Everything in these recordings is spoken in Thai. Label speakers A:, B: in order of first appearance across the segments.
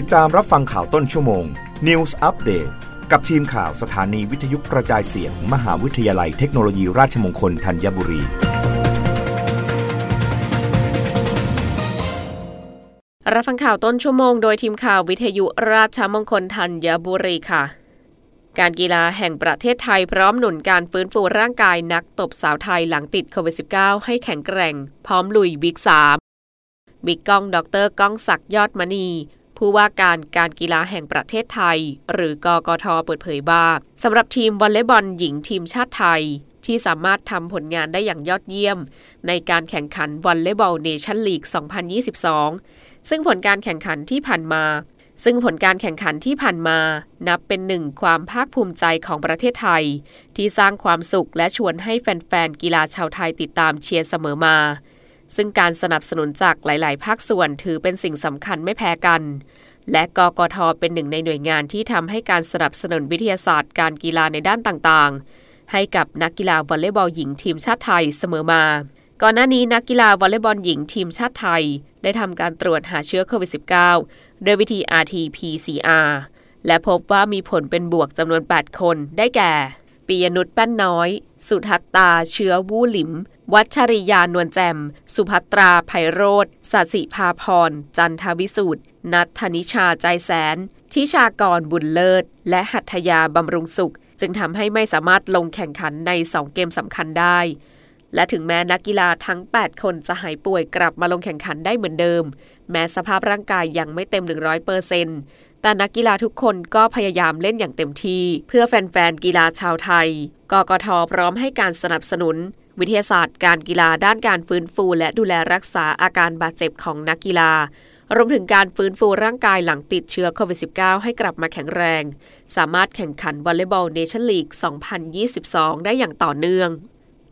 A: ติดตามรับฟังข่าวต้นชั่วโมง News Update กับทีมข่าวสถานีวิทยุกระจายเสียง มหาวิทยาลัยเทคโนโลยีราชมงคลธัญบุรี
B: รับฟังข่าวต้นชั่วโมงโดยทีมข่าววิทยุราชมงคลธัญบุรีค่ะ การกีฬาแห่งประเทศไทยพร้อมหนุนการฟื้นฟูร่างกายนักตบสาวไทยหลังติดโควิด -19 ให้แข็งแกร่ง พร้อมลุยบิ๊กสามบิ๊กก้อง ดรก้องศักดิ์ยอดมณี ผู้ว่าการการกีฬาแห่งประเทศไทย หรือกกทเปิดเผยว่าสำหรับทีมวอลเลย์บอลหญิงทีมชาติไทย ที่สามารถทำผลงานได้อย่างยอดเยี่ยม ในการแข่งขันวอลเลย์บอลเนชั่นลีก 2022 ซึ่งผลการแข่งขันที่ผ่านมา ซึ่งผลการแข่งขันที่ผ่านมา นับเป็นหนึ่งความภาคภูมิใจของประเทศไทย ที่สร้างความสุขและชวนให้แฟนๆกีฬาชาวไทยติดตามเชียร์เสมอมา ซึ่งการสนับสนุนจากหลาย ๆ ภาคส่วนถือเป็นสิ่งสำคัญไม่แพ้กัน และกกทเป็นหนึ่งในหน่วยงานที่ทำให้การสนับสนุนวิทยาศาสตร์การกีฬาในด้านต่าง ๆ ให้กับนักกีฬาวอลเลย์บอลหญิงทีมชาติไทยเสมอมา ก่อนหน้านี้นักกีฬาวอลเลย์บอลหญิงทีมชาติไทย ได้ทำการตรวจหาเชื้อโควิด -19 ด้วยวิธี RT-PCR และพบว่ามีผลเป็นบวกจำนวน 8 คนได้แก่ ปิยนุชแป้นน้อย สุทัตตาเชื้อวู่หลิม วัชริยานวลแจม สุภัตราไพโรธสัสิภาพร จันทวิสูตรนัทธนิชาใจแสน ทิชากรบุญเลิศ และหัตถยาบำรุงสุข จึงทำให้ไม่สามารถลงแข่งขันใน 2 เกมสำคัญได้ และถึงแม้นักกีฬาทั้ง 8 คนจะหายป่วยกลับมาลงแข่งขันได้เหมือนเดิม แม้สภาพร่างกายยังไม่เต็ม 100%เปอร์เซ็นต์ แต่นักกีฬาทุกคนก็พยายามเล่นอย่างเต็มที่ เพื่อแฟนๆกีฬาชาวไทย กกทพร้อมให้การสนับสนุน วิทยาศาสตร์การกีฬาด้านการฟื้นฟู และดูแลรักษาอาการบาดเจ็บของนักกีฬารวมถึงการฟื้นฟูร่างกายหลังติดเชื้อโควิด -19 ให้กลับมาแข็งแรง สามารถแข่งขันวอลเลย์บอลเนชั่นลีก 2022 ได้อย่างต่อเนื่อง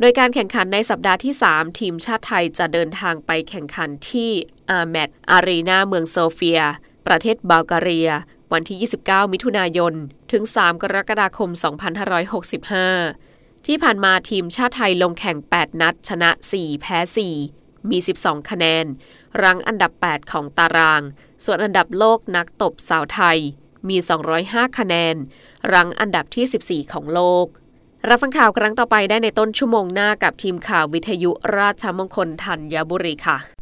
B: โดยการแข่งขันในสัปดาห์ที่ 3 ทีมชาติไทยจะเดินทางไปแข่งขันที่อาร์มีตส์อารีนาเมืองโซเฟีย ประเทศบัลแกเรีย วันที่ 29 มิถุนายน ถึง 3 กรกฎาคม 2565 ที่ผ่านมาทีมชาติไทยลงแข่ง 8 นัด ชนะ 4 แพ้ 4 มี 12 คะแนน รั้งอันดับ 8 ของตาราง ส่วนอันดับโลกนักตบสาวไทย มี 205 คะแนน รั้งอันดับที่ 14 ของโลกรับฟังข่าวครั้งต่อไปได้ในต้นชั่วโมงหน้ากับทีมข่าววิทยุราชมงคลธัญบุรีค่ะ